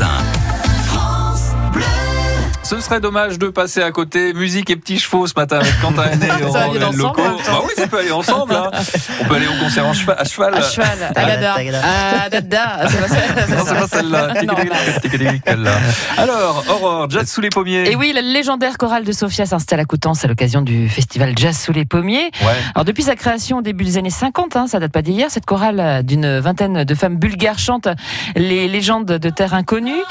matin. Ce serait dommage de passer à côté musique et petits chevaux ce matin avec Quentin Henné et en même temps. Bah oui, ça peut aller ensemble. hein. On peut aller au concert en cheval, à cheval. À cheval, à dada. À dada. C'est pas celle-là. Alors, Aurore, jazz sous les pommiers. Et oui, la légendaire chorale de Sofia s'installe à Coutances à l'occasion du festival Jazz sous les pommiers. Ouais. Alors depuis sa création au début des années 50, hein, ça date pas d'hier, cette chorale d'une vingtaine de femmes bulgares chante les légendes de terre inconnues,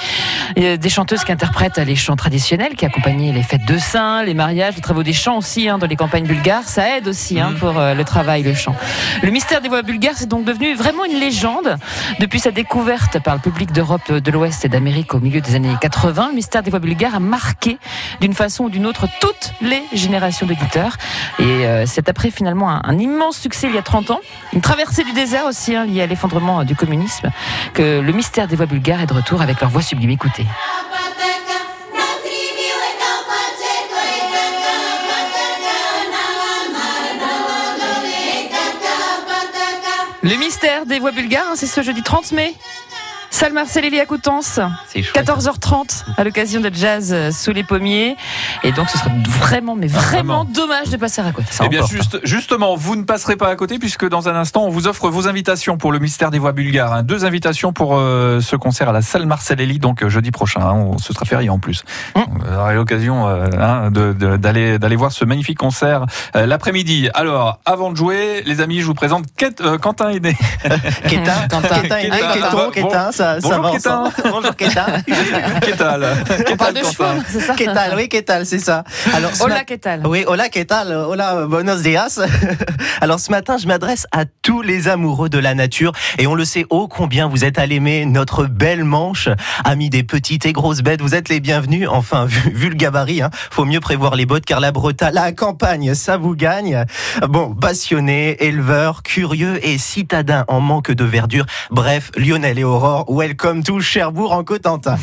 Et des chanteuses qui interprètent les chants traditionnels, qui accompagnent les fêtes de saints, les mariages, les travaux des chants aussi hein, dans les campagnes bulgares. Ça aide aussi hein, pour euh, le travail, le chant. Le mystère des voix bulgares, c'est donc devenu vraiment une légende depuis sa découverte par le public d'Europe de l'Ouest et d'Amérique au milieu des années 80. Le mystère des voix bulgares a marqué d'une façon ou d'une autre toutes les générations d'auditeurs. Et euh, c'est après finalement un, un immense succès il y a 30 ans, une traversée du désert aussi hein, liée à l'effondrement du communisme, que le mystère des voix bulgares est de retour avec leur voix sublime. Écoutez. Mystère des voix bulgares, hein, c'est ce jeudi 30 mai. Salle Marcelli à Coutances, 14h30 à l'occasion de jazz euh, sous les pommiers. Et donc ce serait vraiment, mais vraiment, vraiment. dommage de passer à côté. Eh bien, juste, justement, vous ne passerez pas à côté puisque dans un instant, on vous offre vos invitations pour le mystère des voix bulgares. hein. Deux invitations pour euh, ce concert à la salle Marcelelli, donc euh, jeudi prochain. hein. On, ce sera férié en plus. Mm. Vous aurez l'occasion euh, hein, de- de- d'aller d'aller voir ce magnifique concert euh, l'après-midi. Alors, avant de jouer, les amis, je vous présente euh, Quentin Hédé. Quentin, Quentin. Quentin, Quentin. Quentin, ça, bonjour. Bonjour Quentin. Qu'est-ce On parle de chevaux, c'est ça Quentin, oui, Quentin, c'est ça. Alors, ce Hola, Oui, hola, ¿qué tal? Hola, buenos días. Alors ce matin, je m'adresse à tous les amoureux de la nature et on le sait ô combien vous êtes à l'aimer, notre belle manche. Amis des petites et grosses bêtes, vous êtes les bienvenus. Enfin, vu, vu le gabarit, hein, faut mieux prévoir les bottes car la Bretagne, la campagne, ça vous gagne. Bon, passionnés, éleveurs, curieux et citadins en manque de verdure. Bref, Lionel et Aurore, welcome to Cherbourg en Cotentin.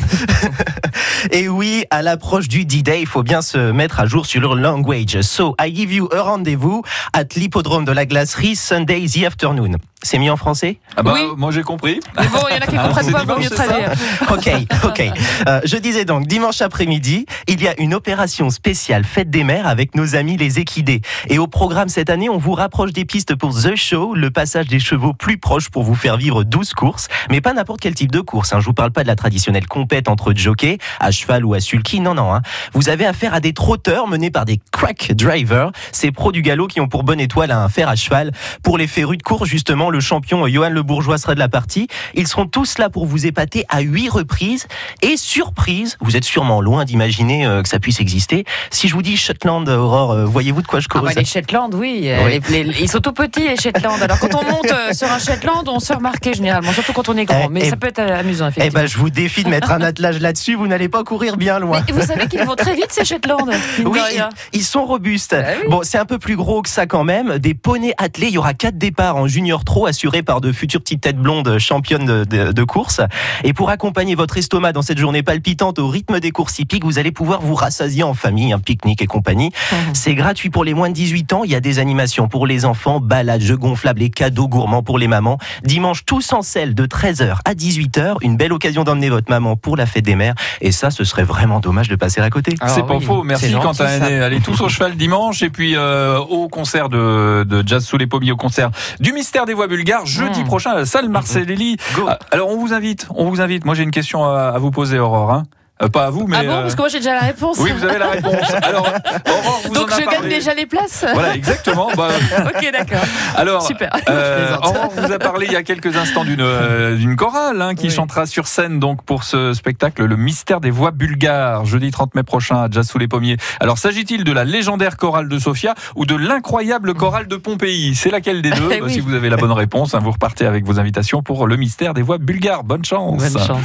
Et oui, à l'approche du D-Day, il faut bien se mettre à jour sur leur language. So, I give you a rendez-vous at l'hippodrome de la glacerie Sunday the afternoon. C'est mis en français Ah bah, Oui. moi j'ai compris. Mais bon, il y en a qui ne comprennent c'est pas, vaut mieux traduire. Ok, ok. Euh, je disais donc, dimanche après-midi, il y a une opération spéciale Fête des Mers avec nos amis les équidés. Et au programme cette année, on vous rapproche des pistes pour The Show, le passage des chevaux plus proche pour vous faire vivre 12 courses. Mais pas n'importe quel type de course. Hein. Je vous parle pas de la traditionnelle compète entre jockeys, à cheval ou à sulky. Non, non. Hein. Vous avez affaire à des trotteurs menés par des crack drivers, ces pros du galop qui ont pour bonne étoile un fer à cheval. Pour les férus de course, justement, le champion Johan Le Bourgeois sera de la partie. Ils seront tous là pour vous épater à huit reprises. Et surprise, vous êtes sûrement loin d'imaginer euh, que ça puisse exister. Si je vous dis Shetland, Aurore, euh, voyez-vous de quoi je Ah cause bah, les Shetland, oui. euh, Oui. les- les- ils sont tout petits, les Shetland. Alors, quand on monte euh, sur un Shetland, on se fait remarquer généralement, surtout quand on est grand. Eh, Mais eh, ça peut être euh, amusant, Eh effectivement. ben, je vous défie de mettre un attelage là-dessus. Vous n'allez pas courir bien loin. Mais vous savez qu'ils vont très vite, ces Shetland. Oui, ils, ils sont robustes. Bah oui. Bon, c'est un peu plus gros que ça quand même. Des poneys attelés, il y aura quatre départs en junior trop assurés par de futures petites têtes blondes championnes de, de- de course. Et pour accompagner votre estomac dans cette journée palpitante au rythme des courses hippiques, vous allez pouvoir vous rassasier en famille, un pique-nique et compagnie. Mhm. C'est gratuit pour les moins de 18 ans. Il y a des animations pour les enfants, balades, jeux gonflables et cadeaux gourmands pour les mamans. Dimanche, tous en selle de 13h à 18h. Une belle occasion d'emmener votre maman pour la fête des mères. Et ça, ce serait vraiment dommage de passer à côté. Alors C'est pas oui, faux, merci Quentin. Allez tous au cheval dimanche et puis euh, au concert de, de Jazz sous les pommiers, au concert du mystère des voix bulgares, jeudi Mm. prochain à la salle Marcelelli. Go. Ah, Alors on vous invite, on vous invite. Moi j'ai une question à, à vous poser, Aurore. hein. Euh, pas à vous, mais. ah bon, euh, parce que moi j'ai déjà la réponse. Oui, vous avez la réponse. Alors, Aurore, vous Donc en a je parlé. gagne déjà les places. Voilà, exactement. Bah, ok, d'accord. alors, Super. euh. Aurore vous a parlé il y a quelques instants d'une euh, d'une chorale hein, qui Oui. chantera sur scène donc pour ce spectacle Le mystère des voix bulgares jeudi 30 mai prochain à Jazz sous les pommiers. Alors s'agit-il de la légendaire chorale de Sofia ou de l'incroyable chorale de Pompéi? C'est laquelle des deux? Eh Bah, oui. Si vous avez la bonne réponse, hein, vous repartez avec vos invitations pour Le mystère des voix bulgares. Bonne chance. Bonne chance.